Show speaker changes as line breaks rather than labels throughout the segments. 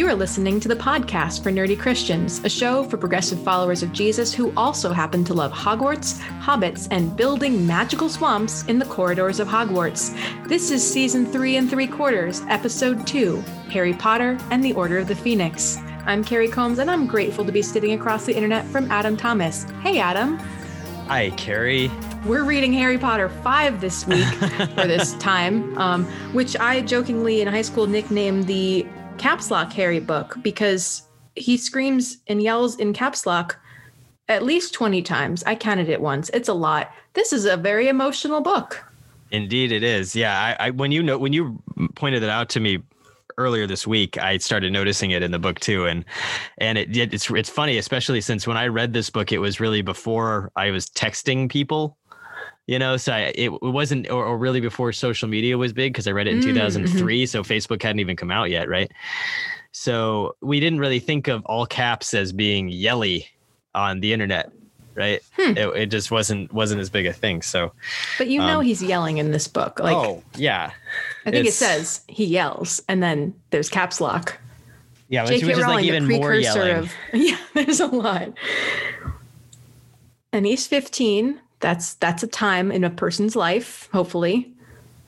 You are listening to the podcast for Nerdy Christians, a show for progressive followers of Jesus who also happen to love Hogwarts, hobbits, and building magical swamps in the corridors of Hogwarts. This is season three and three quarters, episode two Harry Potter and the Order of the Phoenix. I'm Carrie Combs, and I'm grateful to be sitting across the internet from Adam Thomas. Hey, Adam.
Hi, Carrie.
We're reading Harry Potter 5 this week for this time, um, which I jokingly in high school nicknamed the Caps Lock Harry book because he screams and yells in caps lock at least 20 times. I counted it once. It's a lot. This is a very emotional book.
Indeed, it is. Yeah, I, I when you know when you pointed it out to me earlier this week, I started noticing it in the book too, and and it it's it's funny, especially since when I read this book, it was really before I was texting people you know so I, it, it wasn't or, or, really before social media was big because i read it in mm, mm-hmm. 2003 so facebook hadn't even come out yet right? So we didn't really think of all caps as being yelly on the internet right? Hmm. it, it, just wasn't wasn't as big a thing so
but you know um, he's yelling in this book like
oh yeah.
I think it says he yells and then there's caps lock.
Yeah which, which is like even more yelling. of,
yeah there's a lot. And he's 15 that's that's a time in a person's life hopefully.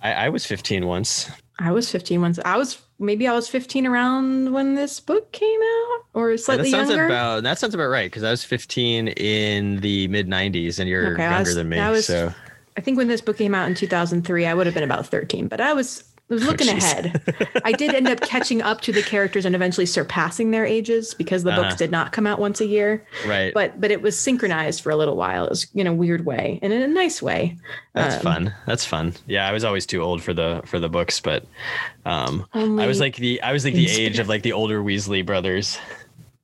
I, I, was 15 once.
I was 15 once. I was maybe i was 15 around when this book came out or slightly
yeah, that sounds
younger.
about that sounds about right because i was 15 in the mid 90s and you're okay, younger was, than me was, so.
I think when this book came out in 2003 i would have been about 13 but i was I was looking oh, ahead. I did end up catching up to the characters and eventually surpassing their ages because the uh-huh. books did not come out once a year.
Right.
But but it was synchronized for a little while. It was in a weird way and in a nice way.
That's um, fun. That's fun. Yeah, I was always too old for the for the books, but um I was like the I was like the age of like the older Weasley brothers.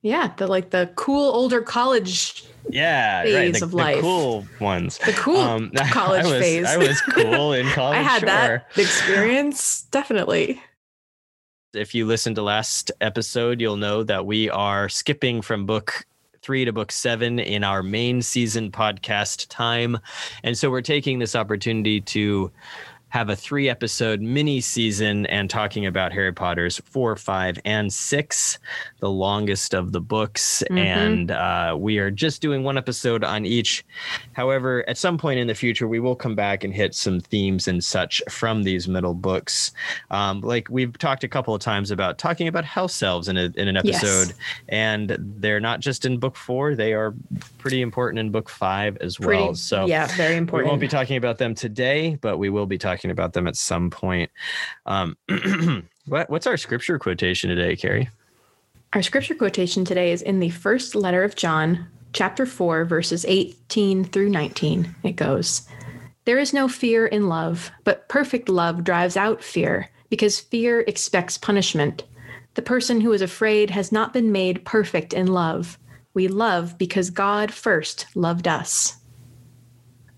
Yeah, the like the cool older college
yeah,
phase
right. The,
of life.
Cool ones.
The cool um, college
I was,
phase.
I was cool in college.
I had
sure.
that experience, definitely.
If you listened to last episode, you'll know that we are skipping from book three to book seven in our main season podcast time. And so we're taking this opportunity to have a three episode mini season and talking about Harry Potter's four, five, and six, the longest of the books. Mm-hmm. And uh, we are just doing one episode on each. However, at some point in the future, we will come back and hit some themes and such from these middle books. Um, like we've talked a couple of times about talking about house elves in, a, in an episode, yes. and they're not just in book four, they are pretty important in book five as pretty, well. So,
yeah, very important.
We won't be talking about them today, but we will be talking talking about them at some point. Um, what, what's our scripture quotation today, Carrie?
Our scripture quotation today is in the first letter of John, chapter 4, verses 18 through 19. It goes, There is no fear in love, but perfect love drives out fear, because fear expects punishment. The person who is afraid has not been made perfect in love. We love because God first loved us.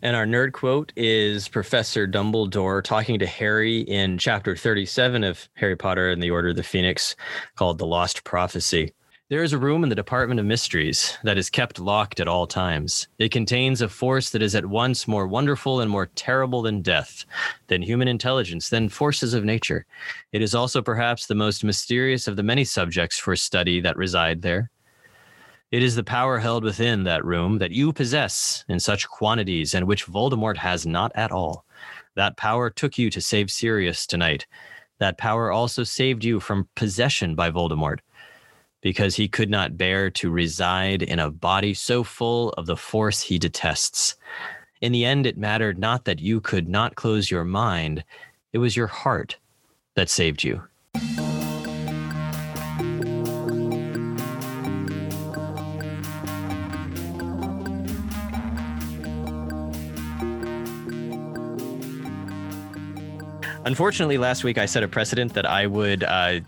And our nerd quote is Professor Dumbledore talking to Harry in chapter 37 of Harry Potter and the Order of the Phoenix called The Lost Prophecy. There is a room in the Department of Mysteries that is kept locked at all times. It contains a force that is at once more wonderful and more terrible than death, than human intelligence, than forces of nature. It is also perhaps the most mysterious of the many subjects for study that reside there. It is the power held within that room that you possess in such quantities and which Voldemort has not at all. That power took you to save Sirius tonight. That power also saved you from possession by Voldemort because he could not bear to reside in a body so full of the force he detests. In the end, it mattered not that you could not close your mind, it was your heart that saved you. Unfortunately, last week I set a precedent that I would uh,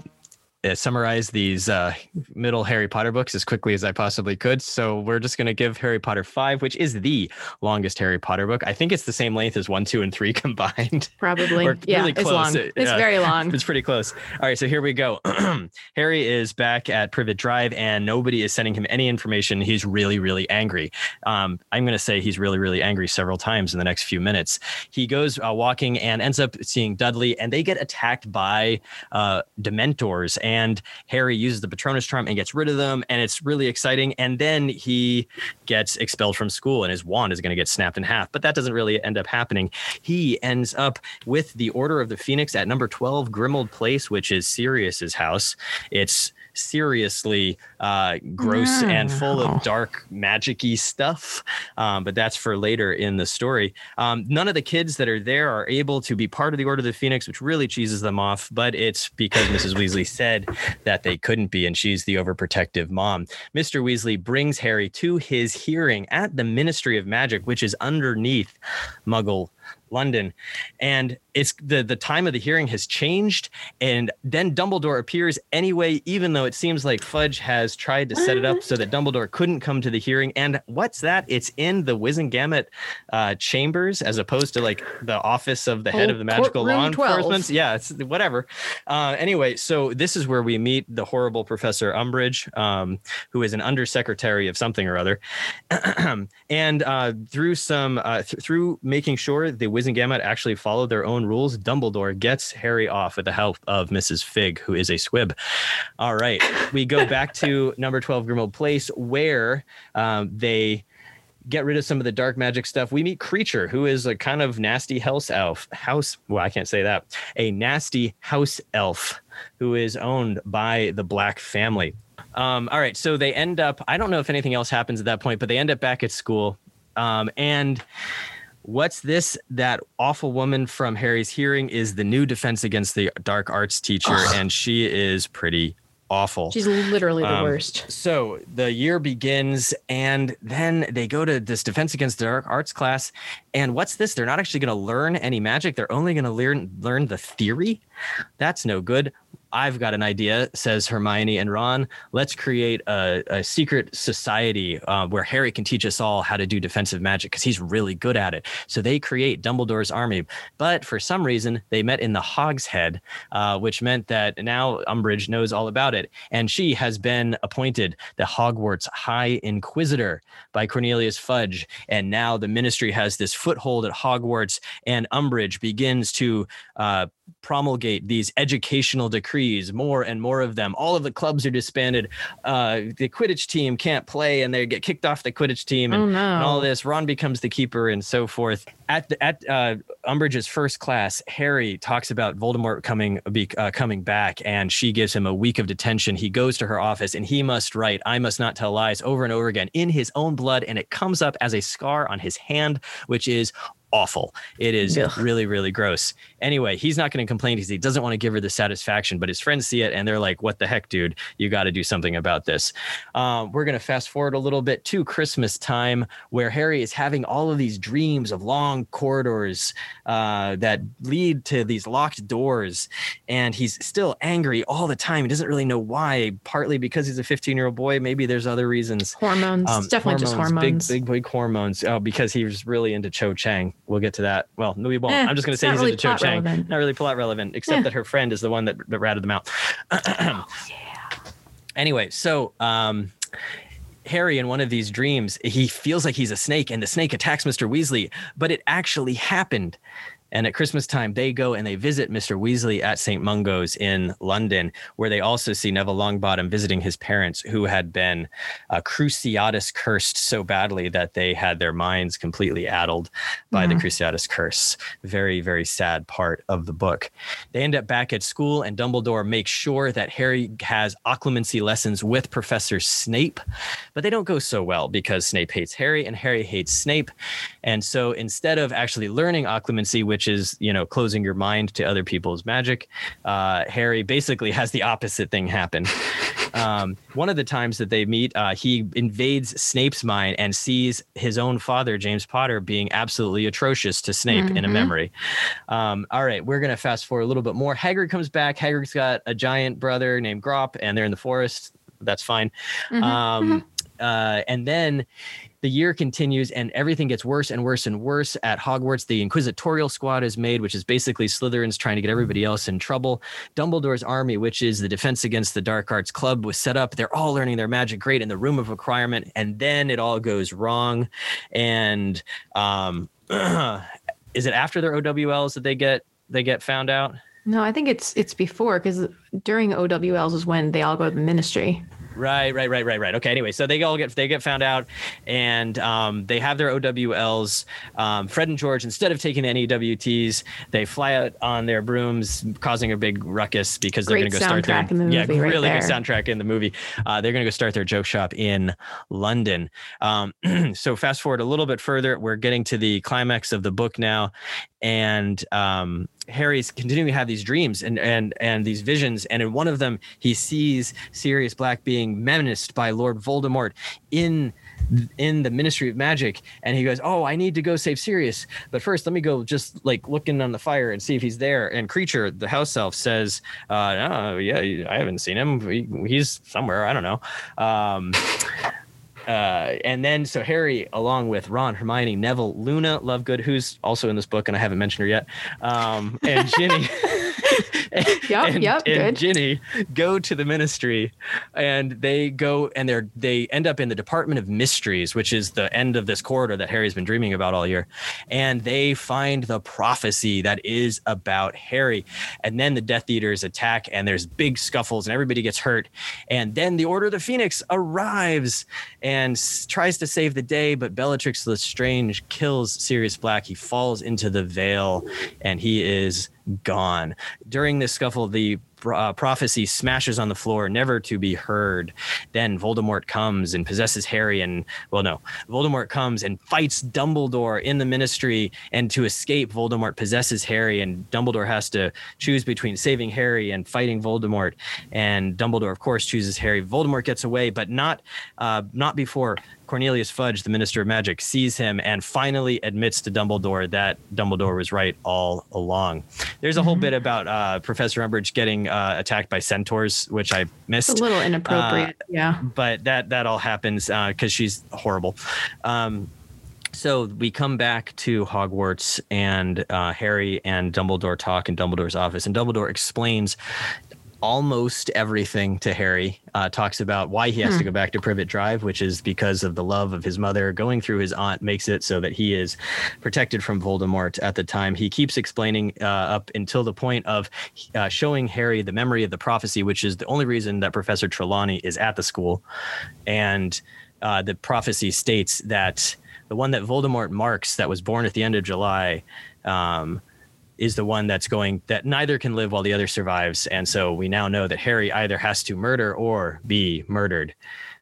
uh, summarize these uh, middle Harry Potter books as quickly as I possibly could. So we're just going to give Harry Potter 5, which is the longest Harry Potter book. I think it's the same length as 1, 2, and 3 combined.
Probably. yeah, really it's long. It's uh, very long.
It's pretty close. All right, so here we go. Harry is back at Privet Drive, and nobody is sending him any information. He's really, really angry. Um, I'm going to say he's really, really angry several times in the next few minutes. He goes uh, walking and ends up seeing Dudley, and they get attacked by uh, Dementors. And and Harry uses the Patronus charm and gets rid of them, and it's really exciting. And then he gets expelled from school, and his wand is going to get snapped in half. But that doesn't really end up happening. He ends up with the Order of the Phoenix at number twelve, Grimmauld Place, which is Sirius's house. It's seriously uh, gross and full of dark magicy stuff. Um, but that's for later in the story. Um, none of the kids that are there are able to be part of the Order of the Phoenix, which really cheeses them off. But it's because Mrs. Weasley said that they couldn't be, and she's the overprotective mom. Mr. Weasley brings Harry to his hearing at the Ministry of Magic, which is underneath Muggle London, and it's the the time of the hearing has changed, and then Dumbledore appears anyway, even though it seems like Fudge has tried to set it up so that Dumbledore couldn't come to the hearing. And what's that? It's in the Wizengamot uh, chambers as opposed to like the office of the head
Oh,
of the magical law
12.
enforcement. Yeah, it's whatever. Uh, anyway, so this is where we meet the horrible Professor Umbridge, um, who is an undersecretary of something or other, and uh, through some uh, th- through making sure the Wizengamot actually follow their own rules, Dumbledore gets Harry off with the help of Mrs. Figg, who is a squib. All right, we go back to number twelve Grimmauld Place, where um, they get rid of some of the dark magic stuff. We meet Kreacher, who is a kind of nasty house elf. House, well, I can't say that. A nasty house elf who is owned by the Black family. Um, all right, so they end up. I don't know if anything else happens at that point, but they end up back at school, um, and. What's this? That awful woman from Harry's hearing is the new defense against the dark arts teacher, and she is pretty awful.
She's literally the
Um,
worst.
So the year begins, and then they go to this Defense Against the Dark Arts class. And what's this? They're not actually going to learn any magic. They're only going to learn learn the theory. That's no good. I've got an idea, says Hermione and Ron. Let's create a, a secret society uh, where Harry can teach us all how to do defensive magic because he's really good at it. So they create Dumbledore's army. But for some reason, they met in the Hog's Head, uh, which meant that now Umbridge knows all about it. And she has been appointed the Hogwarts High Inquisitor by Cornelius Fudge. And now the ministry has this foothold at Hogwarts, and Umbridge begins to uh, promulgate these educational decrees, more and more of them. All of the clubs are disbanded. Uh, the Quidditch team can't play, and they get kicked off the Quidditch team, and,
Oh, no.
and all this. Ron becomes the keeper, and so forth. At the, at uh, Umbridge's first class, Harry talks about Voldemort coming be, uh, coming back, and she gives him a week of detention. He goes to her office, and he must write "I must not tell lies" over and over again in his own blood, and it comes up as a scar on his hand, which is awful. It is
Ugh.
really, really gross. Anyway, he's not going to complain because he doesn't want to give her the satisfaction, but his friends see it and they're like, what the heck, dude? You got to do something about this. Um, we're going to fast forward a little bit to Christmas time where Harry is having all of these dreams of long corridors uh, that lead to these locked doors. And he's still angry all the time. He doesn't really know why, partly because he's a 15 year old boy. Maybe there's other reasons.
Hormones.
Um,
definitely just hormones.
Big, big, big hormones. Oh, because he was really into Cho Chang. We'll get to that. Well, no, we won't.
Eh,
I'm just going to say he's
really
into Cho Chang.
relevant.
Not really plot relevant, except
Eh.
that her friend is the one that, that ratted them out.
Oh,
Anyway, so um, Harry in one of these dreams, he feels like he's a snake, and the snake attacks Mr. Weasley, but it actually happened. And at Christmas time, they go and they visit Mr. Weasley at St. Mungo's in London, where they also see Neville Longbottom visiting his parents, who had been uh, Cruciatus cursed so badly that they had their minds completely addled by the
Mhm.
Cruciatus curse. Very, very sad part of the book. They end up back at school, and Dumbledore makes sure that Harry has occlumency lessons with Professor Snape, but they don't go so well because Snape hates Harry and Harry hates Snape. And so instead of actually learning occlumency, which is, you know, closing your mind to other people's magic, uh, Harry basically has the opposite thing happen. Um, one of the times that they meet, uh, he invades Snape's mind and sees his own father, James Potter, being absolutely atrocious to Snape in a
Mhm.
memory. Um, all right, we're gonna fast forward a little bit more. Hagrid comes back. Hagrid's got a giant brother named Grawp, and they're in the forest. That's fine.
Mhm,
Um, uh, and then the year continues and everything gets worse and worse and worse at Hogwarts. The Inquisitorial Squad is made, which is basically Slytherins trying to get everybody else in trouble. Dumbledore's army, which is the Defense Against the Dark Arts Club, was set up. They're all learning their magic great in the Room of Requirement, and then it all goes wrong. And um, is it after their OWLs that they get they get found out?
No, I think it's it's before because during OWLs is when they all go to the ministry.
Right, right, right, right, right. Okay. Anyway, so they all get they get found out, and um, they have their OWLs. Um, Fred and George, instead of taking the NEWTs, they fly out on their brooms, causing a big ruckus because they're going to go start their
soundtrack in the
yeah,
movie right
really good soundtrack in the movie. Uh, they're going to go start their joke shop in London. Um, so fast forward a little bit further, we're getting to the climax of the book now, and um, Harry's continuing to have these dreams and and and these visions, and in one of them, he sees Sirius Black being menaced by Lord Voldemort in in the Ministry of Magic, and he goes, "Oh, I need to go save Sirius, but first, let me go just like looking on the fire and see if he's there." And Kreacher, the house elf, says, uh, "No, yeah, I haven't seen him. He, he's somewhere. I don't know." Um, uh, and then so Harry, along with Ron, Hermione, Neville, Luna Lovegood, who's also in this book, and I haven't mentioned her yet, um, and Ginny.
Yep,
and,
yep,
and
good.
Ginny go to the ministry, and they go and they're they end up in the Department of Mysteries, which is the end of this corridor that Harry's been dreaming about all year, and they find the prophecy that is about Harry, and then the Death Eaters attack, and there's big scuffles, and everybody gets hurt, and then the Order of the Phoenix arrives and s- tries to save the day, but Bellatrix Lestrange kills Sirius Black. He falls into the veil, and he is gone. During this scuffle, the uh, prophecy smashes on the floor, never to be heard. Then Voldemort comes and possesses Harry, and well, no, Voldemort comes and fights Dumbledore in the Ministry, and to escape, Voldemort possesses Harry, and Dumbledore has to choose between saving Harry and fighting Voldemort. And Dumbledore, of course, chooses Harry. Voldemort gets away, but not uh, not before Cornelius Fudge, the Minister of Magic, sees him and finally admits to Dumbledore that Dumbledore was right all along. There's a whole bit about uh, Professor Umbridge getting uh, attacked by centaurs, which I missed
It's a little inappropriate. yeah.
but that that all happens because she's horrible. Um, so we come back to Hogwarts, and uh, Harry and Dumbledore talk in Dumbledore's office, and Dumbledore explains almost everything to Harry. Uh, talks about why he has to go back to Privet Drive, which is because of the love of his mother. Going through his aunt makes it so that he is protected from Voldemort at the time. He keeps explaining uh, up until the point of uh, showing Harry the memory of the prophecy, which is the only reason that Professor Trelawney is at the school. And uh, the prophecy states that the one that Voldemort marks that was born at the end of July. Um, is the one that's going that neither can live while the other survives. And so we now know that Harry either has to murder or be murdered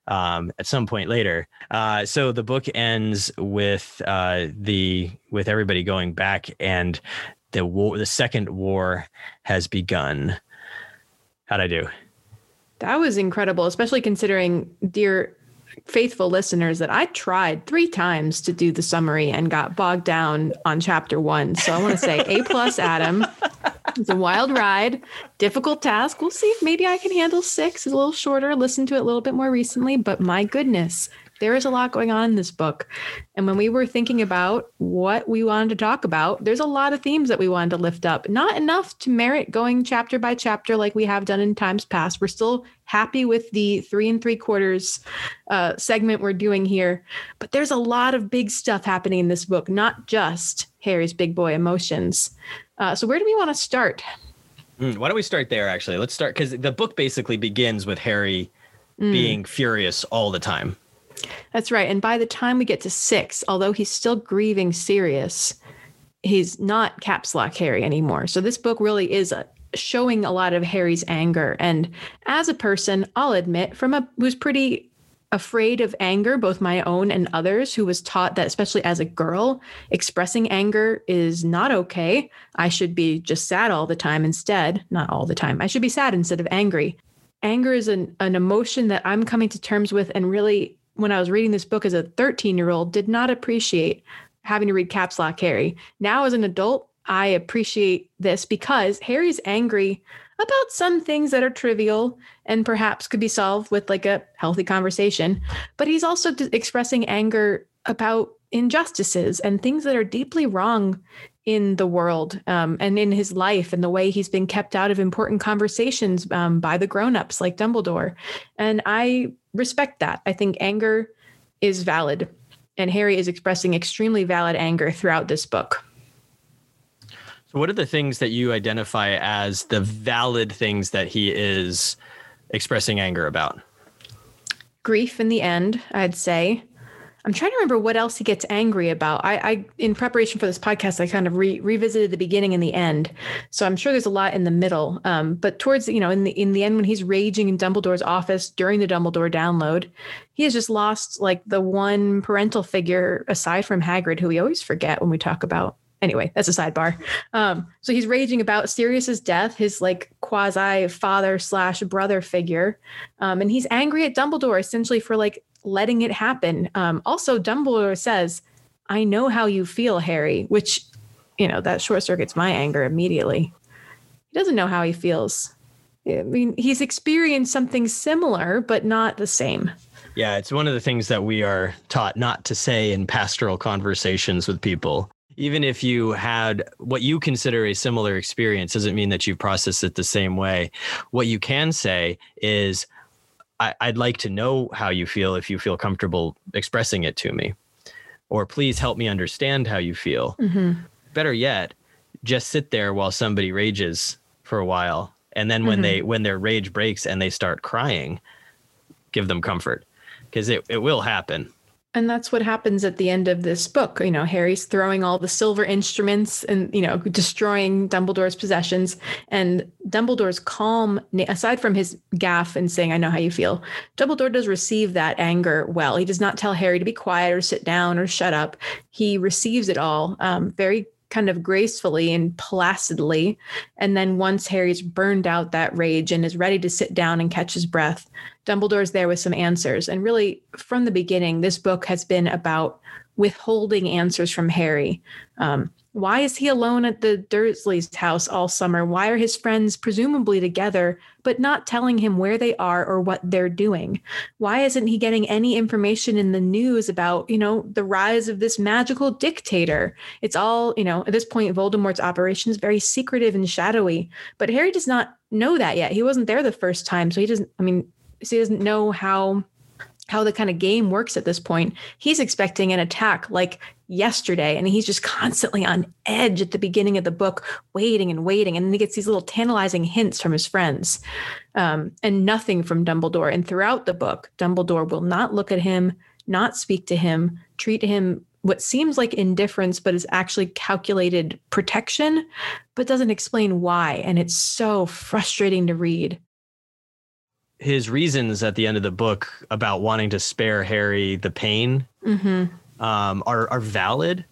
um, at some point later. Uh, so the book ends with uh, the with everybody going back and the war, the second war has begun. How'd I do?
That was incredible, especially considering, dear faithful listeners, that I tried three times to do the summary and got bogged down on chapter one. So I want to say A plus Adam. It's a wild ride, difficult task. We'll see if maybe I can handle six. It's a little shorter, listened to it a little bit more recently, but my goodness, there is a lot going on in this book. And when we were thinking about what we wanted to talk about, there's a lot of themes that we wanted to lift up. Not enough to merit going chapter by chapter like we have done in times past. We're still happy with the three and three quarters uh, segment we're doing here. But there's a lot of big stuff happening in this book, not just Harry's big boy emotions. Uh, so, where do we want to start?
Mm, why don't we start there? Actually, let's start because the book basically begins with Harry being furious all the time.
That's right. And by the time we get to six, although he's still grieving Sirius, he's not caps lock Harry anymore. So this book really is a, showing a lot of Harry's anger. And as a person, I'll admit, from a who's pretty afraid of anger, both my own and others, who was taught that, especially as a girl, expressing anger is not okay. I should be just sad all the time instead. Not all the time. I should be sad instead of angry. Anger is an, an emotion that I'm coming to terms with and really when I was reading this book as a 13 year old, did not appreciate having to read Caps Lock Harry. Now, as an adult, I appreciate this because Harry's angry about some things that are trivial and perhaps could be solved with like a healthy conversation. But he's also expressing anger about injustices and things that are deeply wrong in the world um, and in his life and the way he's been kept out of important conversations um, by the grown-ups like dumbledore and i respect that i think anger is valid and harry is expressing extremely valid anger throughout this book
So what are the things that you identify as the valid things that he is expressing anger about?
Grief in the end, I'd say. I'm trying to remember what else he gets angry about. I, I in preparation for this podcast, I kind of re- revisited the beginning and the end. So I'm sure there's a lot in the middle. Um, but towards you know in the in the end when he's raging in Dumbledore's office during the Dumbledore download, he has just lost like the one parental figure aside from Hagrid, who we always forget when we talk about anyway, that's a sidebar. Um, so he's raging about Sirius's death, his like quasi father slash brother figure, um, and he's angry at Dumbledore essentially for like letting it happen. Um, also, Dumbledore says, "I know how you feel, Harry," which you know that short circuits my anger immediately. He doesn't know how he feels. I mean, he's experienced something similar, but not the same.
Yeah, it's one of the things that we are taught not to say in pastoral conversations with people even if you had what you consider a similar experience doesn't mean that you've processed it the same way what you can say is I, would like to know how you feel if you feel comfortable expressing it to me or please help me understand how you feel mm-hmm. better yet just sit there while somebody rages for a while and then when mm-hmm. they when their rage breaks and they start crying give them comfort because it, it will happen
and that's what happens at the end of this book. You know, Harry's throwing all the silver instruments and, you know, destroying Dumbledore's possessions. And Dumbledore's calm, aside from his gaffe and saying, I know how you feel, Dumbledore does receive that anger well. He does not tell Harry to be quiet or sit down or shut up. He receives it all um, very kind of gracefully and placidly. And then once Harry's burned out that rage and is ready to sit down and catch his breath, Dumbledore's there with some answers. And really, from the beginning, this book has been about withholding answers from Harry. Um, why is he alone at the Dursleys' house all summer? Why are his friends presumably together, but not telling him where they are or what they're doing? Why isn't he getting any information in the news about, you know, the rise of this magical dictator? It's all, you know, at this point, Voldemort's operation is very secretive and shadowy, but Harry does not know that yet. He wasn't there the first time. So he doesn't, I mean, so he doesn't know how how the kind of game works at this point. He's expecting an attack like yesterday, and he's just constantly on edge at the beginning of the book, waiting and waiting. And then he gets these little tantalizing hints from his friends um, and nothing from Dumbledore. And throughout the book, Dumbledore will not look at him, not speak to him, treat him what seems like indifference, but is actually calculated protection, but doesn't explain why. And it's so frustrating to read
his reasons at the end of the book about wanting to spare Harry the pain mm-hmm. um, are are valid.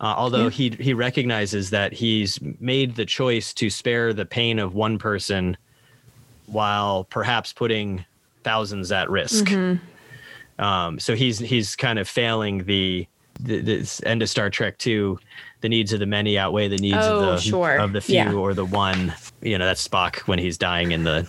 Uh, although yeah. he he recognizes that he's made the choice to spare the pain of one person while perhaps putting thousands at risk. Mm-hmm. Um, so he's he's kind of failing the, the this end of Star Trek two. The needs of the many outweigh the needs oh, of the sure. of the few yeah. or the one. You know that's Spock when he's dying in the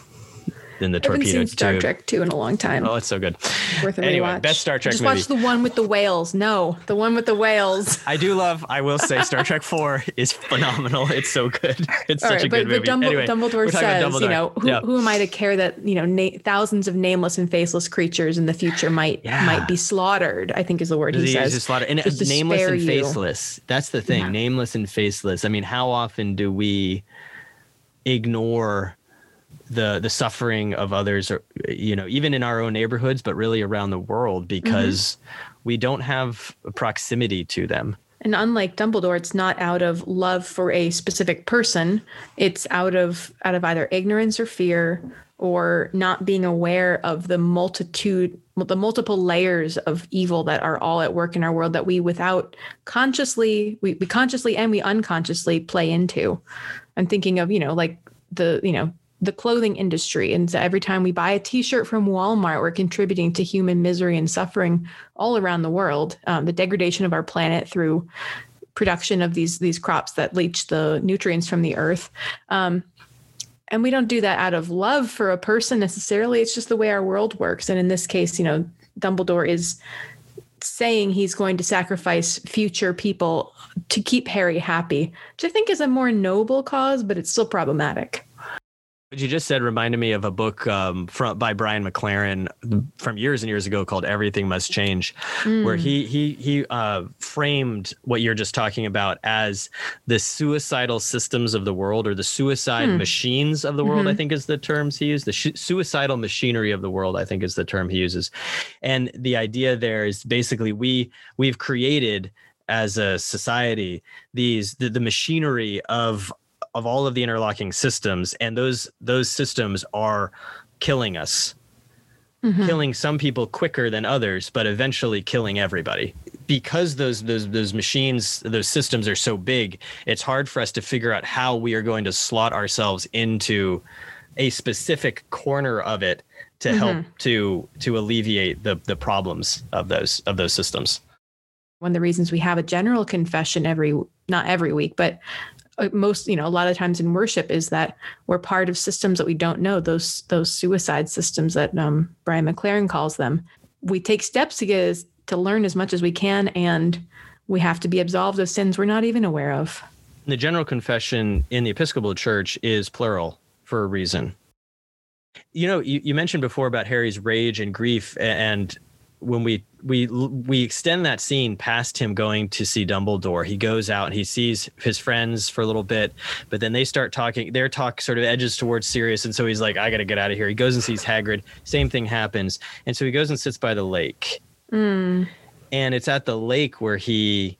in the I torpedo
haven't seen Star tube. Trek 2 in a long time.
Oh, it's so good. Worth a anyway, rewatch. best Star Trek
Just
movie.
watch the one with the whales. No, the one with the whales.
I do love, I will say, Star Trek 4 is phenomenal. It's so good. It's All such right, a good but, movie.
But Dumbledore, anyway, says, Dumbledore. you know, who, yeah. who am I to care that, you know, na- thousands of nameless and faceless creatures in the future might yeah. might be slaughtered, I think is the word he, he says.
Slaughtered. And Just uh, nameless and faceless. You. That's the thing. Yeah. Nameless and faceless. I mean, how often do we ignore the the suffering of others you know even in our own neighborhoods but really around the world because mm-hmm. we don't have proximity to them.
And unlike dumbledore it's not out of love for a specific person. It's out of out of either ignorance or fear or not being aware of the multitude the multiple layers of evil that are all at work in our world that we without consciously we, we consciously and we unconsciously play into. I'm thinking of you know like the you know the clothing industry. And so every time we buy a t-shirt from Walmart, we're contributing to human misery and suffering all around the world. Um, the degradation of our planet through production of these these crops that leach the nutrients from the earth. Um, and we don't do that out of love for a person necessarily. It's just the way our world works. And in this case, you know, Dumbledore is saying he's going to sacrifice future people to keep Harry happy, which I think is a more noble cause, but it's still problematic.
What you just said reminded me of a book um, from by Brian McLaren from years and years ago called "Everything Must Change," mm. where he he he uh, framed what you're just talking about as the suicidal systems of the world, or the suicide mm. machines of the world. Mm-hmm. I think is the terms he used. The sh- suicidal machinery of the world. I think is the term he uses, and the idea there is basically we we've created as a society these the, the machinery of of all of the interlocking systems and those those systems are killing us mm-hmm. killing some people quicker than others but eventually killing everybody because those those those machines those systems are so big it's hard for us to figure out how we are going to slot ourselves into a specific corner of it to mm-hmm. help to to alleviate the the problems of those of those systems
one of the reasons we have a general confession every not every week but most you know a lot of times in worship is that we're part of systems that we don't know those those suicide systems that um, brian mclaren calls them. We take steps to get to learn as much as we can and we have to be absolved of sins we're not even aware of.
The general confession in the episcopal church is plural for a reason. You know you, you mentioned before about harry's rage and grief and when we we we extend that scene past him going to see Dumbledore. He goes out and he sees his friends for a little bit, but then they start talking. Their talk sort of edges towards Sirius, and so he's like, "I got to get out of here." He goes and sees Hagrid. Same thing happens, and so he goes and sits by the lake. Mm. And it's at the lake where he,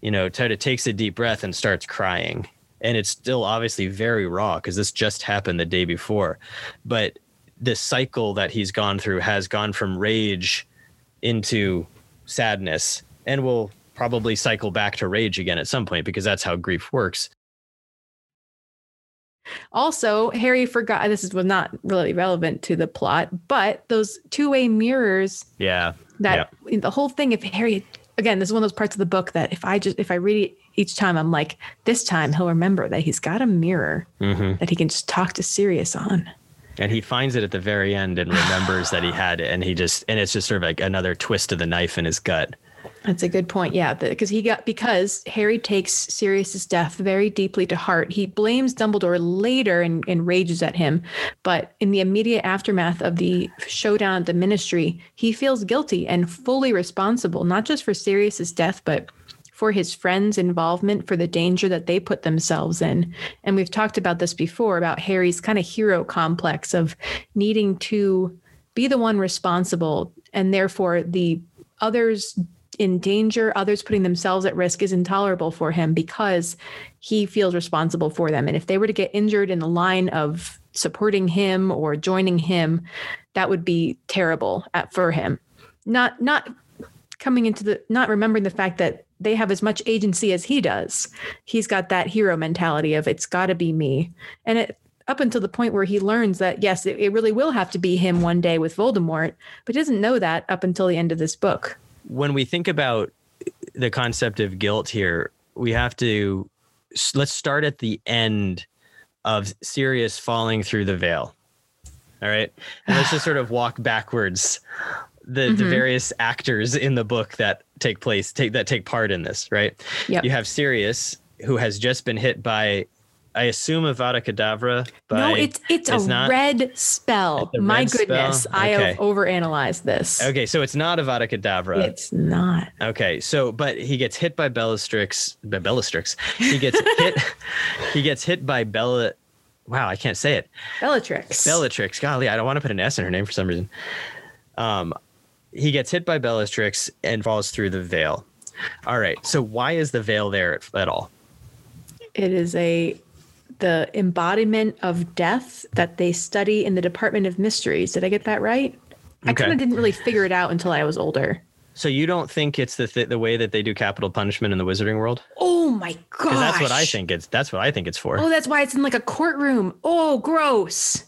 you know, of takes a deep breath and starts crying. And it's still obviously very raw because this just happened the day before, but this cycle that he's gone through has gone from rage into sadness and will probably cycle back to rage again at some point because that's how grief works.
Also, Harry forgot this is was not really relevant to the plot, but those two-way mirrors.
Yeah.
That yeah. the whole thing if Harry again, this is one of those parts of the book that if I just if I read it each time, I'm like, this time he'll remember that he's got a mirror mm-hmm. that he can just talk to Sirius on
and he finds it at the very end and remembers that he had it. And he just and it's just sort of like another twist of the knife in his gut.
That's a good point. Yeah because he got because harry takes sirius's death very deeply to heart he blames dumbledore later and, and rages at him. But in the immediate aftermath of the showdown at the ministry he feels guilty and fully responsible not just for sirius's death but for his friends' involvement, for the danger that they put themselves in. And we've talked about this before about Harry's kind of hero complex of needing to be the one responsible, and therefore the others in danger, others putting themselves at risk is intolerable for him because he feels responsible for them. And if they were to get injured in the line of supporting him or joining him, that would be terrible at, for him. Not not coming into the not remembering the fact that they have as much agency as he does. He's got that hero mentality of it's got to be me. And it up until the point where he learns that yes, it, it, really will have to be him one day with Voldemort, but he doesn't know that up until the end of this book.
When we think about the concept of guilt here, we have to let's start at the end of Sirius falling through the veil. All right. And let's just sort of walk backwards the, mm-hmm. the various actors in the book that take place take that take part in this, right?
Yep.
You have Sirius, who has just been hit by I assume Avada Kedavra.
no, it's it's, it's a not, red spell. My red goodness, spell? I have overanalyzed this.
Okay, so it's not Avada Kedavra.
It's not.
Okay, so but he gets hit by Bellatrix. By Bellatrix, he gets hit. he gets hit by Bella. Wow, I can't say it.
Bellatrix.
Bellatrix. Golly, I don't want to put an S in her name for some reason. Um, he gets hit by Bellatrix and falls through the veil. All right. So why is the veil there at, at all?
It is a the embodiment of death that they study in the Department of Mysteries. Did I get that right? Okay. I kind of didn't really figure it out until I was older.
So you don't think it's the th- the way that they do capital punishment in the Wizarding world?
Oh my god!
That's what I think it's. That's what I think it's for.
Oh, that's why it's in like a courtroom. Oh, gross.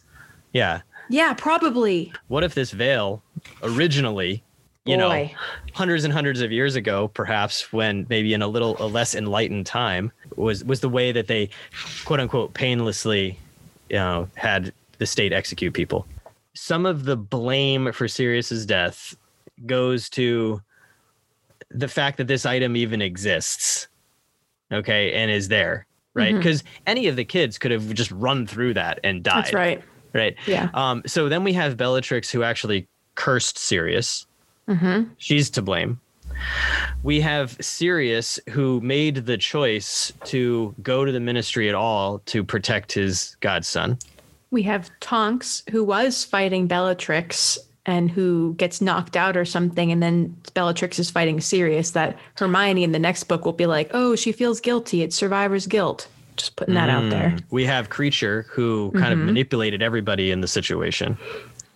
Yeah.
Yeah, probably.
What if this veil originally, you Boy. know, hundreds and hundreds of years ago, perhaps when maybe in a little a less enlightened time, was was the way that they quote unquote painlessly, you know, had the state execute people. Some of the blame for Sirius's death goes to the fact that this item even exists. Okay, and is there right?
Mm-hmm.
Because any of the kids could have just run through that and died.
That's right.
Right.
Yeah.
Um, so then we have Bellatrix who actually cursed Sirius.
Mm-hmm.
She's to blame. We have Sirius who made the choice to go to the ministry at all to protect his godson.
We have Tonks, who was fighting Bellatrix and who gets knocked out or something, and then Bellatrix is fighting Sirius. That Hermione in the next book will be like, "Oh, she feels guilty. It's survivor's guilt." Just putting that out there.
Mm. We have Kreacher who kind of manipulated everybody in the situation.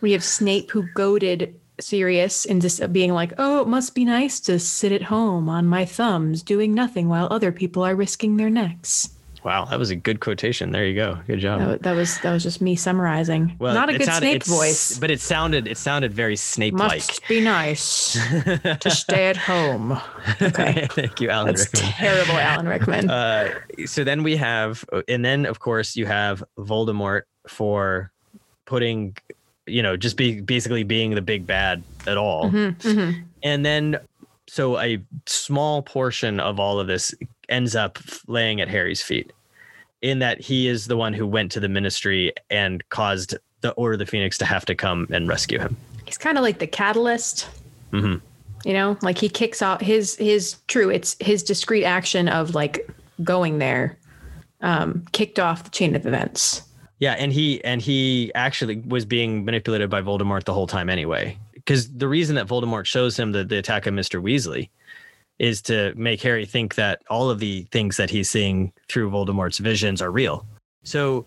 We have Snape who goaded Sirius into being like, "Oh, it must be nice to sit at home on my thumbs, doing nothing while other people are risking their necks."
Wow, that was a good quotation. There you go. Good job.
That, that was that was just me summarizing. Well, Not a good
sounded-
Snape voice.
but it sounded it sounded very Snape-like.
Must be nice to stay at home. Okay.
Thank you, Alan.
That's
Rickman.
terrible, Alan Rickman.
Uh, so then we have, and then of course you have Voldemort for putting, you know, just be basically being the big bad at all.
Mhm, mhm.
And then, so a small portion of all of this ends up laying at Harry's feet, in that he is the one who went to the ministry and caused the Order of the Phoenix to have to come and rescue him.
He's kind of like the catalyst.
Mhm.
You know, like he kicks off his his true. It's his discrete action of like going there, um, kicked off the chain of events.
Yeah, and he and he actually was being manipulated by Voldemort the whole time anyway. Because the reason that Voldemort shows him the, the attack of Mr. Weasley is to make Harry think that all of the things that he's seeing through Voldemort's visions are real. So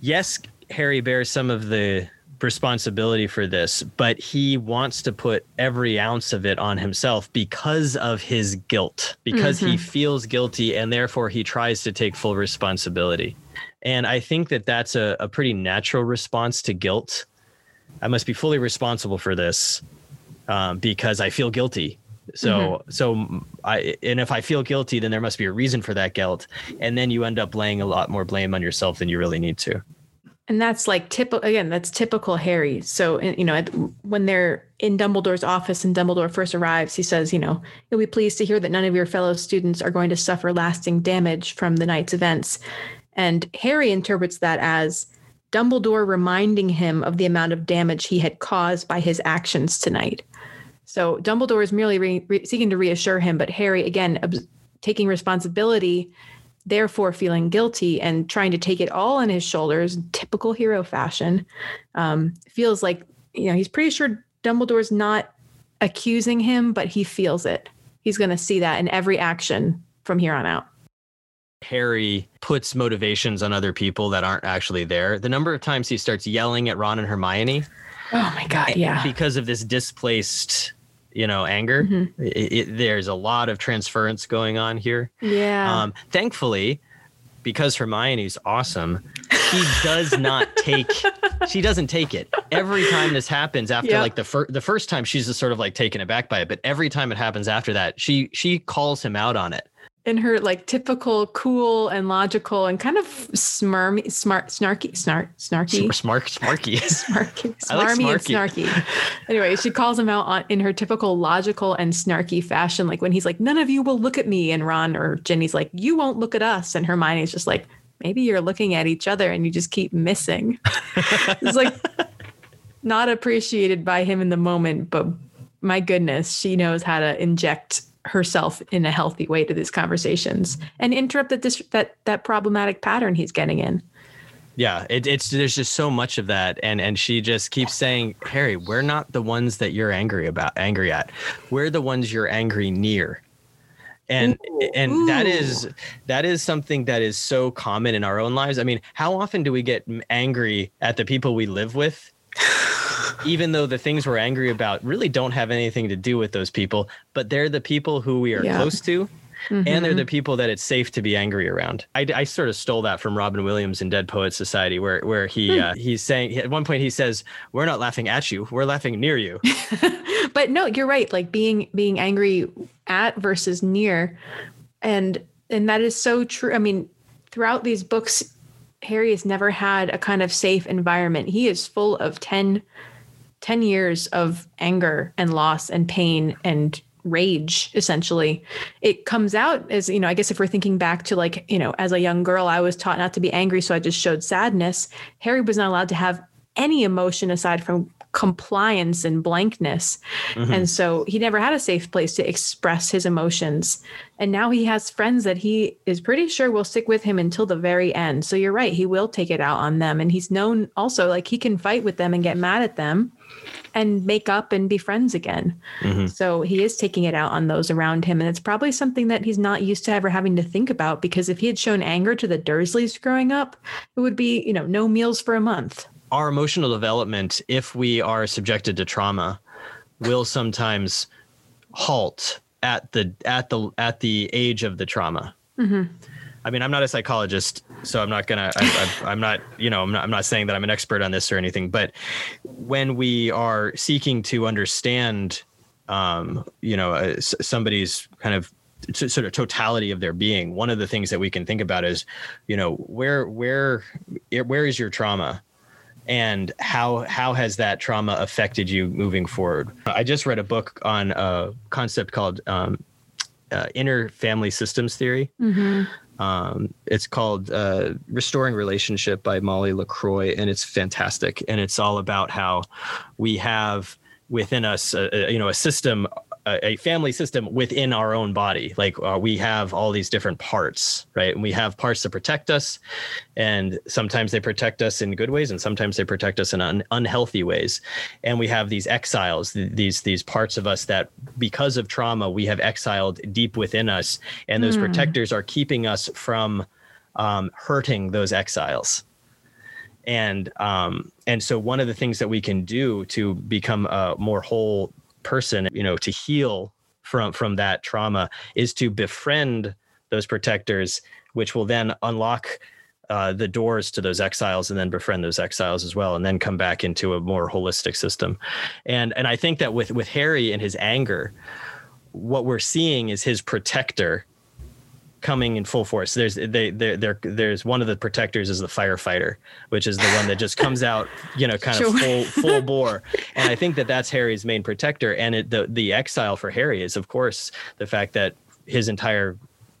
yes, Harry bears some of the responsibility for this, but he wants to put every ounce of it on himself because of his guilt, because he feels guilty and therefore he tries to take full responsibility. And I think that that's a, a pretty natural response to guilt. I must be fully responsible for this um, because I feel guilty. So, mm-hmm. so I, and if I feel guilty, then there must be a reason for that guilt. And then you end up laying a lot more blame on yourself than you really need to.
And that's like typical again, that's typical Harry. So, you know, when they're in Dumbledore's office and Dumbledore first arrives, he says, you know, you'll be pleased to hear that none of your fellow students are going to suffer lasting damage from the night's events. And Harry interprets that as Dumbledore reminding him of the amount of damage he had caused by his actions tonight. So Dumbledore is merely re- re- seeking to reassure him, but Harry, again, taking responsibility, therefore feeling guilty and trying to take it all on his shoulders, typical hero fashion, um, feels like, you know, he's pretty sure Dumbledore's not accusing him, but he feels it. He's going to see that in every action from here on out.
Harry puts motivations on other people that aren't actually there. The number of times he starts yelling at Ron and Hermione
Oh my God. Yeah.
because of this displaced, you know, anger.
Mhm.
It, it, there's a lot of transference going on here.
Yeah.
Um, thankfully, because Hermione's awesome, she does not take. She doesn't take it every time this happens. After
Yep.
like the first, the first time she's just sort of like taken aback by it, but every time it happens after that, she she calls him out on it.
In her like typical cool and logical and kind of smarmy, smart, snarky, snark, snarky.
Smart, smarky.
Snarky,
I like
smarmy and
snarky.
snarky. Anyway, she calls him out on, in her typical logical and snarky fashion, like when he's like, "None of you will look at me," and Ron or Ginny's like, "You won't look at us," and Hermione's just like, "Maybe you're looking at each other and you just keep missing." it's like not appreciated by him in the moment, but my goodness, she knows how to inject herself in a healthy way to these conversations mm-hmm. and interrupt that this that that problematic pattern he's getting in.
Yeah, it, it's there's just so much of that, and and she just keeps saying, Harry, we're not the ones that you're angry about, angry at. We're the ones you're angry near, and
Ooh,
and that
ooh.
is that is something that is so common in our own lives. I mean, how often do we get angry at the people we live with? even though the things we're angry about really don't have anything to do with those people, but they're the people who we are
Yeah.
close to and they're the people that it's safe to be angry around. I, I sort of stole that from Robin Williams in Dead Poets Society, where where he uh, he's saying at one point he says, "We're not laughing at you, we're laughing near you."
but no, you're right. Like being being angry at versus near, and and that is so true. I mean, throughout these books, Harry has never had a kind of safe environment. He is full of 10, 10 years of anger and loss and pain and rage essentially it comes out as you know i guess if we're thinking back to like you know as a young girl i was taught not to be angry so i just showed sadness. Harry was not allowed to have any emotion aside from compliance and blankness. Mm-hmm. And so he never had a safe place to express his emotions. And now he has friends that he is pretty sure will stick with him until the very end. So you're right, he will take it out on them. And he's known also like he can fight with them and get mad at them and make up and be friends again. Mm-hmm. So he is taking it out on those around him. And it's probably something that he's not used to ever having to think about because if he had shown anger to the Dursleys growing up, it would be, you know, no meals for a month
our emotional development, if we are subjected to trauma, will sometimes halt at the at the at the age of the trauma. Mm-hmm. I mean, I'm not a psychologist, so I'm not gonna. I, am not, you know, I'm not. I'm not saying that I'm an expert on this or anything. But when we are seeking to understand, um, you know, uh, somebody's kind of sort of totality of their being, one of the things that we can think about is, you know, where where where is your trauma? And how how has that trauma affected you moving forward? I just read a book on a concept called um, uh, inner family systems theory. Mm-hmm. Um, it's called uh, Restoring Relationship by Molly LaCroix, and it's fantastic. And it's all about how we have within us, uh, uh you know, a system a, family system within our own body. Like uh, we have all these different parts, right? And we have parts that protect us, and sometimes they protect us in good ways, and sometimes they protect us in un- unhealthy ways. And we have these exiles, th- these these parts of us that, because of trauma, we have exiled deep within us, and those mm. protectors are keeping us from um, hurting those exiles and um, and so one of the things that we can do to become a more whole person, you know, to heal from from that trauma is to befriend those protectors, which will then unlock uh, the doors to those exiles and then befriend those exiles as well and then come back into a more holistic system. And and i think that with with harry and his anger what we're seeing is his protector coming in full force. There's they there there there's one of the protectors is the firefighter, which is the one that just comes out, you know, kind sure. of full full bore. And I think that that's Harry's main protector. And it, the the exile for Harry is of course the fact that his entire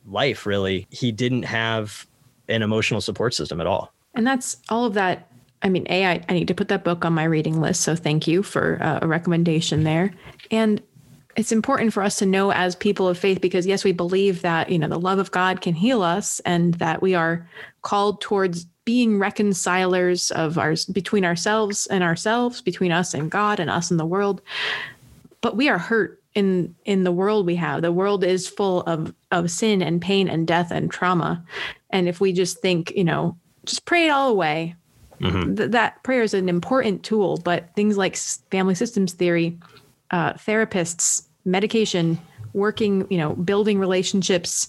life really he didn't have an emotional support system at all.
And that's all of that. I mean, a I, I need to put that book on my reading list. So thank you for uh, a recommendation there. And it's important for us to know as people of faith because yes we believe that you know the love of god can heal us and that we are called towards being reconcilers of ours between ourselves and ourselves between us and god and us and the world. But we are hurt in in the world we have. The world is full of of sin and pain and death and trauma. And if we just think you know just pray it all away. Mm-hmm. th- that prayer is an important tool but things like family systems theory uh, therapists, medication, working, you know, building relationships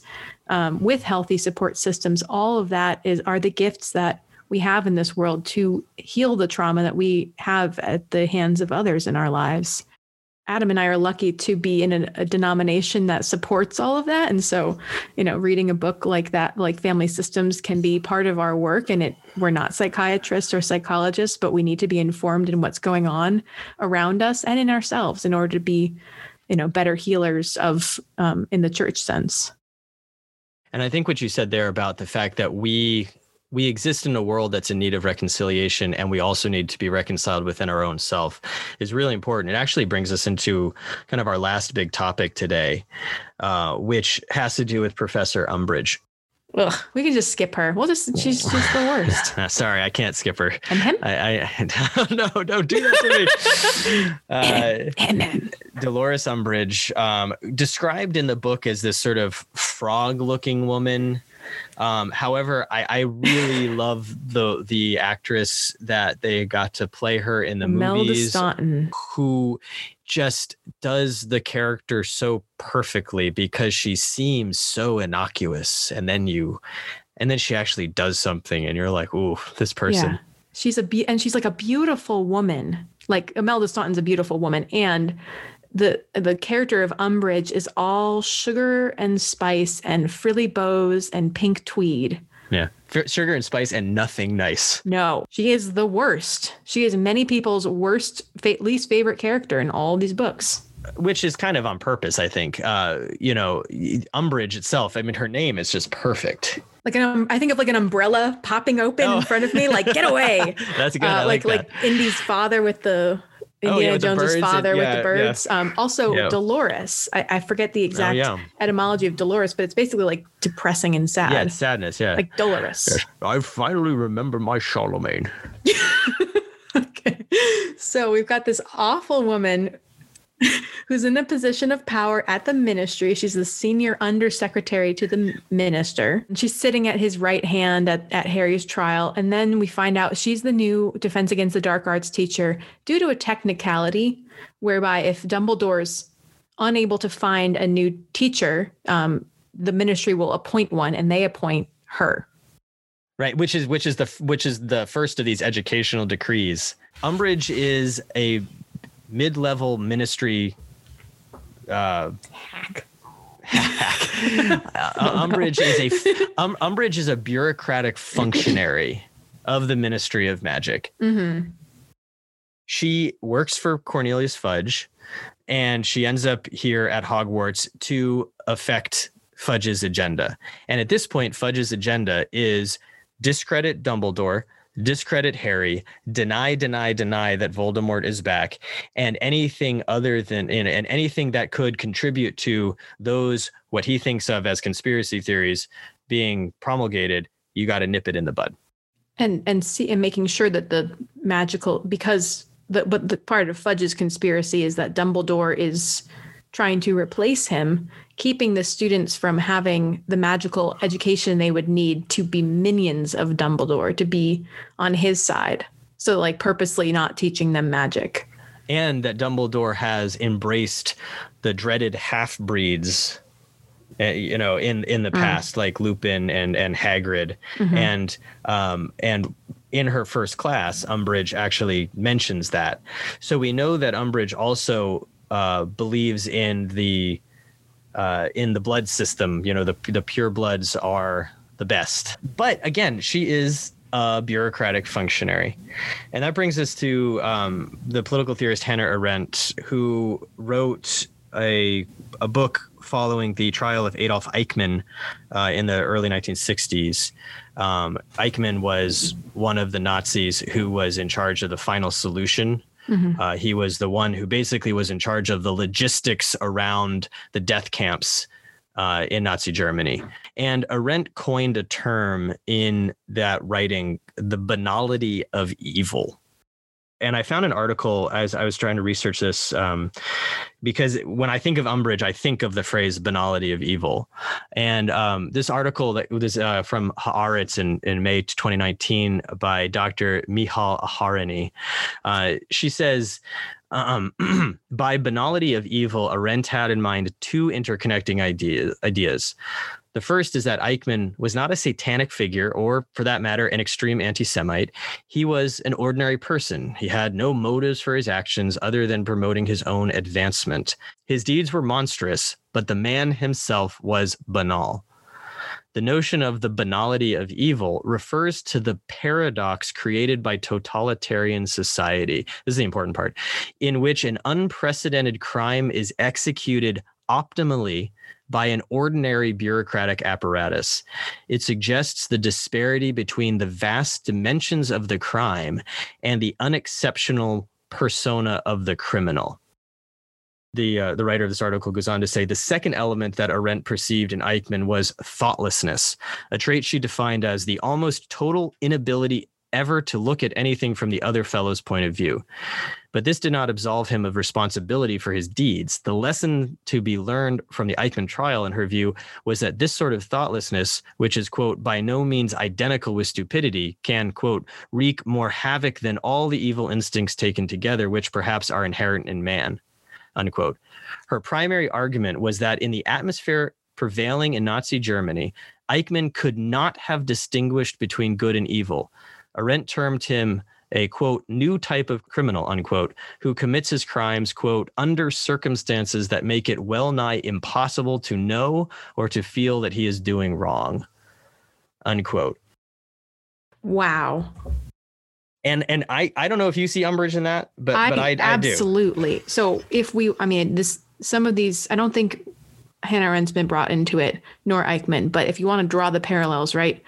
um, with healthy support systems. All of that is are the gifts that we have in this world to heal the trauma that we have at the hands of others in our lives. Adam and I are lucky to be in a, a, denomination that supports all of that. And so, you know, reading a book like that, like Family Systems, can be part of our work. And it we're not psychiatrists or psychologists, but we need to be informed in what's going on around us and in ourselves in order to be, you know, better healers of um, in the church sense.
And I think what you said there about the fact that we we exist in a world that's in need of reconciliation and we also need to be reconciled within our own self is really important it actually brings us into kind of our last big topic today uh, which has to do with professor umbridge
Ugh, we can just skip her. We'll just she's just the worst.
Sorry, I can't skip her.
And him?
I, I no, don't do that to me. uh, and him. Dolores Umbridge, um, described in the book as this sort of frog-looking woman um, however, I, I really love the the actress that they got to play her in the Imelda movies,
Staunton.
who just does the character so perfectly because she seems so innocuous, and then you, and then she actually does something, and you're like, "Ooh, this person." Yeah.
She's a be- and she's like a beautiful woman. Like Imelda Staunton's a beautiful woman, and the the character of Umbridge is all sugar and spice and frilly bows and pink tweed.
Yeah. Sugar and spice and nothing nice.
No, she is the worst. She is many people's worst, least favorite character in all these books.
which is kind of on purpose, I think. Uh, you know, Umbridge itself. I mean, her name is just perfect.
Like an, um, I think of like an umbrella popping open oh. in front of me, like get away.
That's good. Uh,
like
like,
like Indy's father with the Indiana oh, yeah, Jones's father and, yeah, with the birds. Yeah. Um, also, Dolores. I, I, forget the oh, exact oh, etymology of Dolores, but it's basically like depressing and sad.
Yeah, sadness. Yeah,
like Dolores. Yes.
I finally remember my Charlemagne.
okay, so we've got this awful woman who's in a position of power at the ministry. She's the senior undersecretary to the minister. She's sitting at his right hand at, at Harry's trial. And then we find out she's the new Defense Against the Dark Arts teacher due to a technicality whereby if Dumbledore's unable to find a new teacher, um, the ministry will appoint one and they appoint her.
Right, which is which is the which is the first of these educational decrees. Umbridge is a mid-level ministry uh, hack. hack. uh, Umbridge is a um, Umbridge is a bureaucratic functionary of the Ministry of Magic.
Mm-hmm.
She works for Cornelius Fudge, and she ends up here at Hogwarts to affect Fudge's agenda. And at this point, Fudge's agenda is discredit Dumbledore, discredit Harry, deny, deny, deny that Voldemort is back, and anything other than and anything that could contribute to those what he thinks of as conspiracy theories being promulgated, you got to nip it in the bud.
And and see and making sure that the magical because the but the part of Fudge's conspiracy is that Dumbledore is trying to replace him keeping the students from having the magical education they would need to be minions of Dumbledore, to be on his side. So, like, purposely not teaching them magic.
And that Dumbledore has embraced the dreaded half breeds. Uh, you know, in in the mm. past, like Lupin and and Hagrid, mm-hmm. and um and in her first class, Umbridge actually mentions that. So we know that Umbridge also uh, believes in the uh, in the blood system. You know, the the pure bloods are the best. But again, she is a bureaucratic functionary, and that brings us to um, the political theorist Hannah Arendt, who wrote a a book following the trial of Adolf Eichmann uh, in the early 1960s. Um, Eichmann was one of the Nazis who was in charge of the final solution Mm-hmm. Uh, he was the one who basically was in charge of the logistics around the death camps uh, in Nazi Germany. And Arendt coined a term in that writing, the banality of evil and I found an article as I was trying to research this um, because when I think of Umbridge, I think of the phrase banality of evil. And um, this article that was uh, from Haaretz in, in May 2019 by Dr. Michal Aharony, uh, she says, um, by banality of evil, Arendt had in mind two interconnecting idea, ideas. The first is that Eichmann was not a satanic figure, or for that matter, an extreme anti Semite. He was an ordinary person. He had no motives for his actions other than promoting his own advancement. His deeds were monstrous, but the man himself was banal. The notion of the banality of evil refers to the paradox created by totalitarian society. This is the important part, in which an unprecedented crime is executed optimally by an ordinary bureaucratic apparatus. It suggests the disparity between the vast dimensions of the crime and the unexceptional persona of the criminal. The, uh, the writer of this article goes on to say the second element that Arendt perceived in Eichmann was thoughtlessness, a trait she defined as the almost total inability ever to look at anything from the other fellow's point of view. But this did not absolve him of responsibility for his deeds. The lesson to be learned from the Eichmann trial, in her view, was that this sort of thoughtlessness, which is, quote, by no means identical with stupidity, can, quote, wreak more havoc than all the evil instincts taken together, which perhaps are inherent in man, unquote. Her primary argument was that in the atmosphere prevailing in Nazi Germany, Eichmann could not have distinguished between good and evil. Arendt termed him a quote new type of criminal unquote who commits his crimes quote under circumstances that make it well nigh impossible to know or to feel that he is doing wrong unquote
wow
And and I I don't know if you see Umbridge in that, but
I,
but I, I do.
absolutely. So if we, I mean, this some of these, I don't think Hannah Arendt's been brought into it, nor Eichmann. But if you want to draw the parallels, right?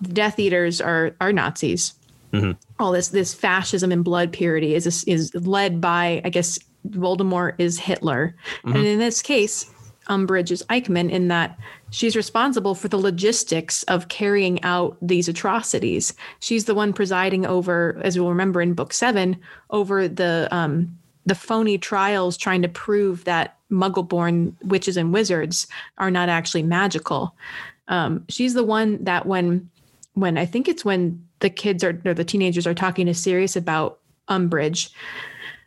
The Death Eaters are are Nazis.
Mhm.
All this this fascism and blood purity is is led by, I guess, Voldemort is Hitler, and
Mhm.
in this case, Umbridge is Eichmann in that she's responsible for the logistics of carrying out these atrocities. She's the one presiding over, as we'll remember in book seven, over the um, the phony trials trying to prove that Muggle-born witches and wizards are not actually magical. Um, she's the one that when when I think it's when the kids are or the teenagers are talking to Sirius about Umbridge,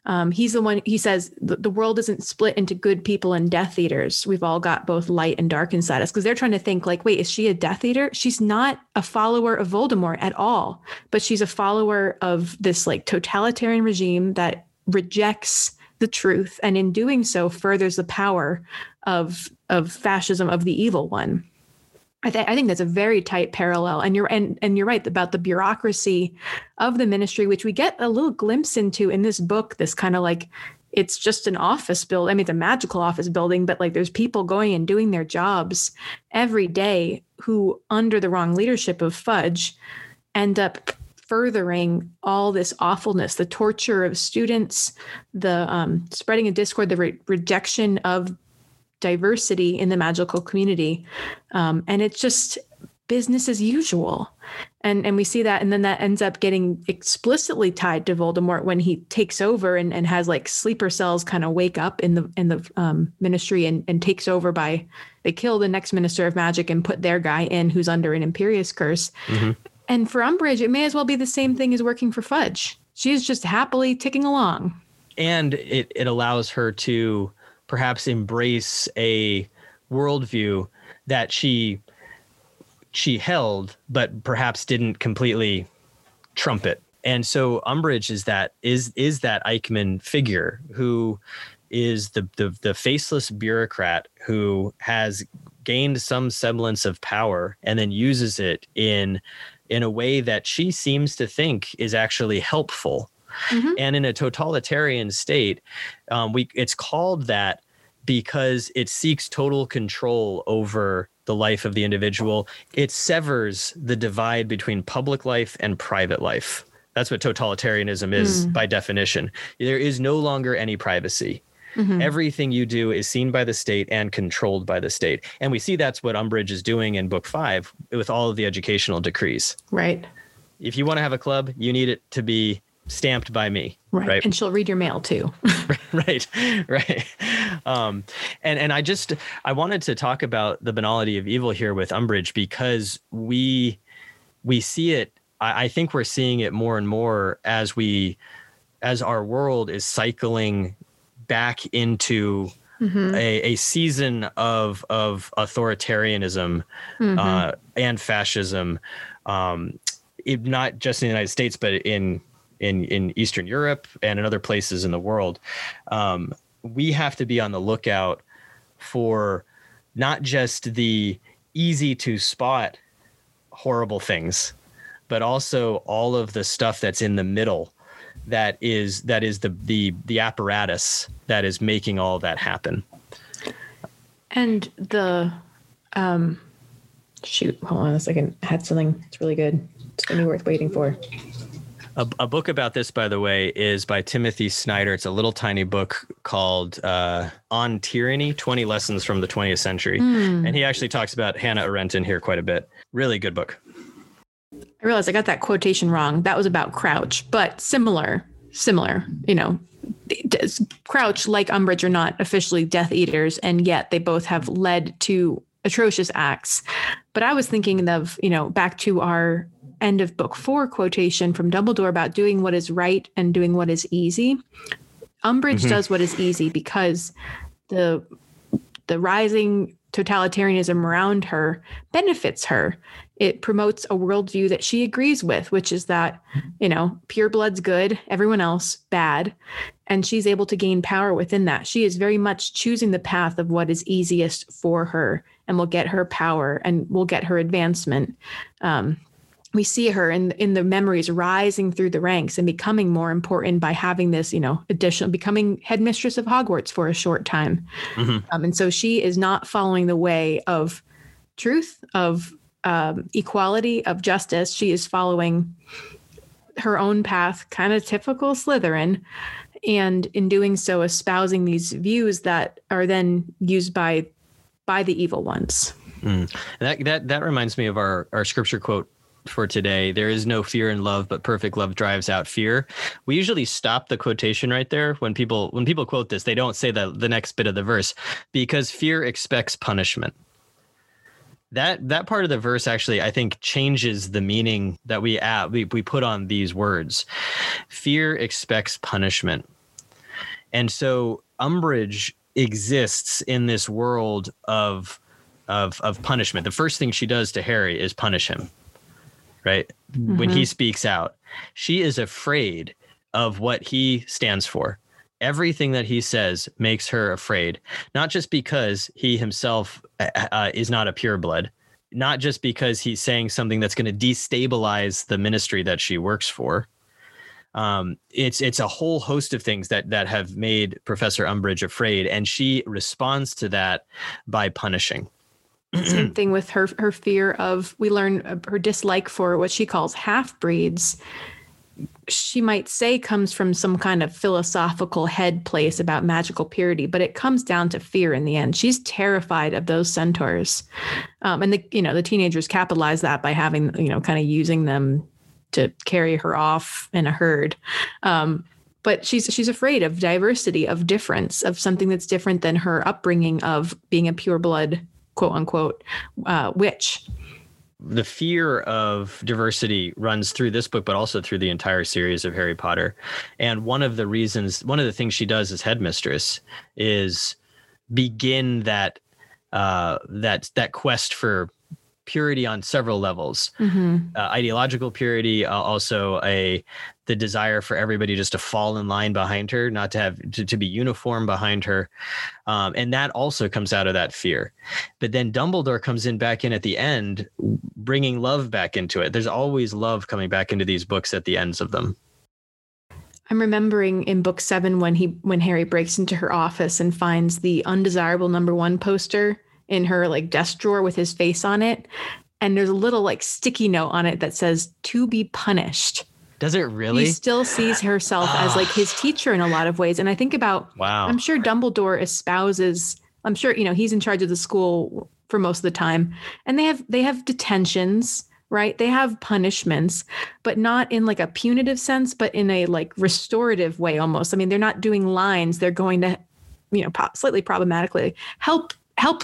um, he's the one he says the, the world isn't split into good people and death eaters. We've all got both light and dark inside us. Because they're trying to think like wait is she a death eater? She's not a follower of voldemort at all but she's a follower of this like totalitarian regime that rejects the truth and in doing so furthers the power of of fascism of the evil one I, th- I think that's a very tight parallel, and you're and and you're right about the bureaucracy of the ministry, which we get a little glimpse into in this book. This kind of like it's just an office build. I mean, it's a magical office building, but like there's people going and doing their jobs every day who, under the wrong leadership of Fudge, end up furthering all this awfulness, the torture of students, the um, spreading of discord, the re- rejection of diversity in the magical community. Um, and it's just business as usual. And and we see that and then that ends up getting explicitly tied to voldemort when he takes over and, and has like sleeper cells kind of wake up in the in the um, ministry and, and takes over by they kill the next minister of magic and put their guy in who's under an Imperius curse.
Mhm.
and for umbridge it may as well be the same thing as working for fudge. She's just happily ticking along.
And it, it allows her to perhaps embrace a worldview that she she held but perhaps didn't completely trumpet. And so umbridge is that is is that eichmann figure who is the the, the faceless bureaucrat who has gained some semblance of power and then uses it in in a way that she seems to think is actually helpful
Mhm.
and in a totalitarian state um, we it's called that because it seeks total control over the life of the individual. It severs the divide between public life and private life. That's what totalitarianism is
Hmm.
by definition. There is no longer any privacy.
Mhm.
everything you do is seen by the state and controlled by the state. And we see that's what umbridge is doing in book five with all of the educational decrees.
Right.
If you want to have a club you need it to be stamped by me
right.
right
and she'll read your mail too
right right um and and i just i wanted to talk about the banality of evil here with umbridge because we we see it I, I think we're seeing it more and more as we as our world is cycling back into
Mhm.
a, a season of of authoritarianism
Mhm.
uh, and fascism, um, it, not just in the United States, but in in in Eastern Europe and in other places in the world. Um, we have to be on the lookout for not just the easy to spot horrible things, but also all of the stuff that's in the middle that is that is the the the apparatus that is making all that happen.
And the um shoot, hold on a second. I had something it's really good. It's gonna be worth waiting for.
A, a book about this, by the way, is by Timothy Snyder. It's a little tiny book called uh, On Tyranny 20 Lessons from the 20th Century.
Hmm.
And he actually talks about Hannah Arendt in here quite a bit. Really good book.
I realized I got that quotation wrong. That was about Crouch, but similar, similar, you know. Crouch, like Umbridge, are not officially Death Eaters, and yet they both have led to atrocious acts. But I was thinking of, you know, back to our end of book four quotation from Dumbledore about doing what is right and doing what is easy. Umbridge
Mhm.
does what is easy because the the rising totalitarianism around her benefits her. It promotes a worldview that she agrees with, which is that, you know, pure blood's good, everyone else bad. And she's able to gain power within that. She is very much choosing the path of what is easiest for her and will get her power and will get her advancement. Um, we see her in in the memories rising through the ranks and becoming more important by having this you know additional becoming headmistress of hogwarts for a short time mm-hmm. um, and so she is not following the way of truth of um, equality of justice she is following her own path kind of typical slytherin and in doing so espousing these views that are then used by by the evil ones
mm. that that that reminds me of our our scripture quote for today. There is no fear in love, but perfect love drives out fear. We usually stop the quotation right there when people when people quote this. They don't say the the next bit of the verse because fear expects punishment. That that part of the verse actually I think changes the meaning that we add we, we put on these words. Fear expects punishment. And so Umbridge exists in this world of of of punishment. The first thing she does to Harry is punish him right? Mm-hmm. When he mm-hmm. speaks out, she is afraid of what he stands for. Everything that he says makes her afraid, not just because he himself uh, uh is not a pureblood, not just because he's saying something that's going to destabilize the ministry that she works for. Um, it's it's a whole host of things that that have made Professor Umbridge afraid, and she responds to that by punishing.
Same thing with her her fear of we learn uh, her dislike for what she calls half breeds. She might say comes from some kind of philosophical head place about magical purity, but it comes down to fear in the end. She's terrified of those centaurs, um, and the you know the teenagers capitalize that by having you know kind of using them to carry her off in a herd. Um, but she's she's afraid of diversity, of difference, of something that's different than her upbringing of being a pure blood quote unquote uh, witch
the fear of diversity runs through this book, but also through the entire series of Harry Potter. And one of the reasons, one of the things she does as headmistress is begin that uh, that that quest for purity on several levels. Mm-hmm. uh, ideological purity uh, also a the desire for everybody just to fall in line behind her not to have to, to be uniform behind her. Um, and that also comes out of that fear. But then dumbledore comes in back in at the end bringing love back into it. There's always love coming back into these books at the ends of them.
I'm remembering in book seven when he when Harry breaks into her office and finds the undesirable number one poster in her like desk drawer with his face on it. And there's a little like sticky note on it that says to be punished.
Does it really?
He still sees herself as like his teacher in a lot of ways. And I think about
wow.
I'm sure Dumbledore espouses, I'm sure, you know, he's in charge of the school for most of the time. And they have they have detentions, right? They have punishments, but not in like a punitive sense, but in a like restorative way almost. I mean, they're not doing lines, they're going to, you know, slightly problematically help help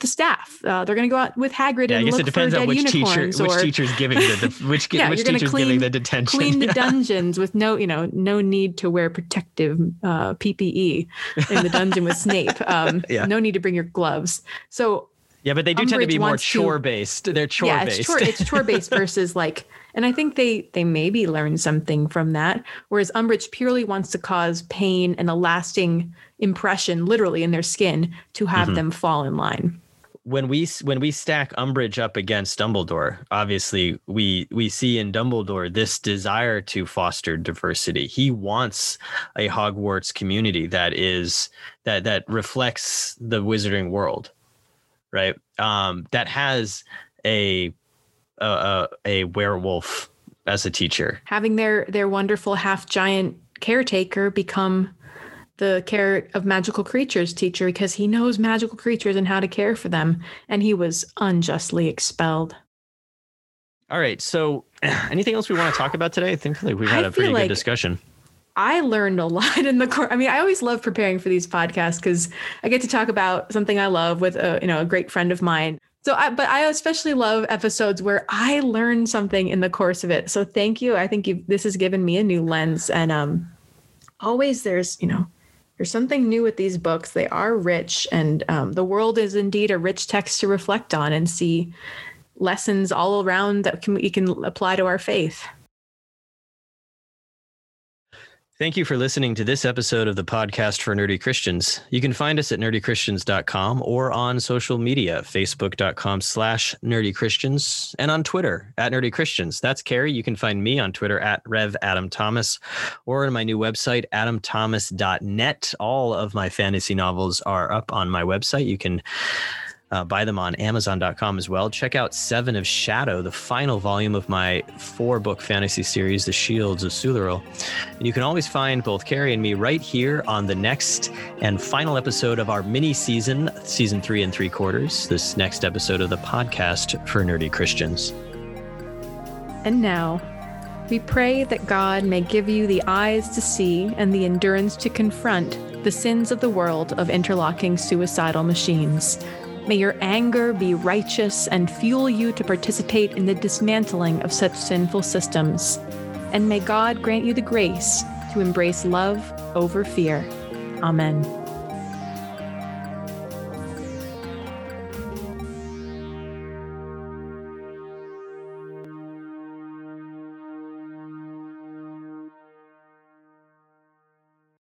the staff. Uh, they're going to go out with Hagrid yeah, and I guess it depends on which teacher
or, which teacher's giving the, the which yeah, which teacher's clean, giving the detention.
Clean the dungeons with no you know no need to wear protective uh, PPE in the dungeon with Snape. Um, yeah. No need to bring your gloves. So
yeah, but they do Umbridge tend to be more chore based. They're chore yeah,
based.
It's
chore, it's chore based versus like, and I think they they maybe learn something from that. Whereas Umbridge purely wants to cause pain and a lasting impression, literally in their skin, to have mm-hmm. them fall in line
when we when we stack Umbridge up against Dumbledore, obviously we we see in Dumbledore this desire to foster diversity. He wants a Hogwarts community that is that that reflects the wizarding world, right? Um, that has a a, a werewolf as a teacher,
having their their wonderful half giant caretaker become the care of magical creatures teacher because he knows magical creatures and how to care for them, and he was unjustly expelled.
All right. So, anything else we want to talk about today? I think like we've had I a pretty like good discussion.
I learned a lot in the course. I mean, I always love preparing for these podcasts because I get to talk about something I love with a you know a great friend of mine. So, I, but I especially love episodes where I learn something in the course of it. So, thank you. I think this has given me a new lens, and um, always there's you know there's something new with these books. They are rich, and um, the world is indeed a rich text to reflect on and see lessons all around that can, we can apply to our faith.
Thank you for listening to this episode of the podcast for nerdy Christians. You can find us at nerdychristians.com or on social media, facebook.com slash nerdychristians and on Twitter at nerdychristians. That's Carrie. You can find me on Twitter at Rev Adam Thomas or on my new website, adamthomas.net. All of my fantasy novels are up on my website. You can uh, buy them on Amazon.com as well. Check out Seven of Shadow, the final volume of my four book fantasy series, The Shields of Sulurel. And you can always find both Carrie and me right here on the next and final episode of our mini season, season three and three quarters, this next episode of the podcast for nerdy Christians.
And now, we pray that God may give you the eyes to see and the endurance to confront the sins of the world of interlocking suicidal machines May your anger be righteous and fuel you to participate in the dismantling of such sinful systems. And may God grant you the grace to embrace love over fear. Amen.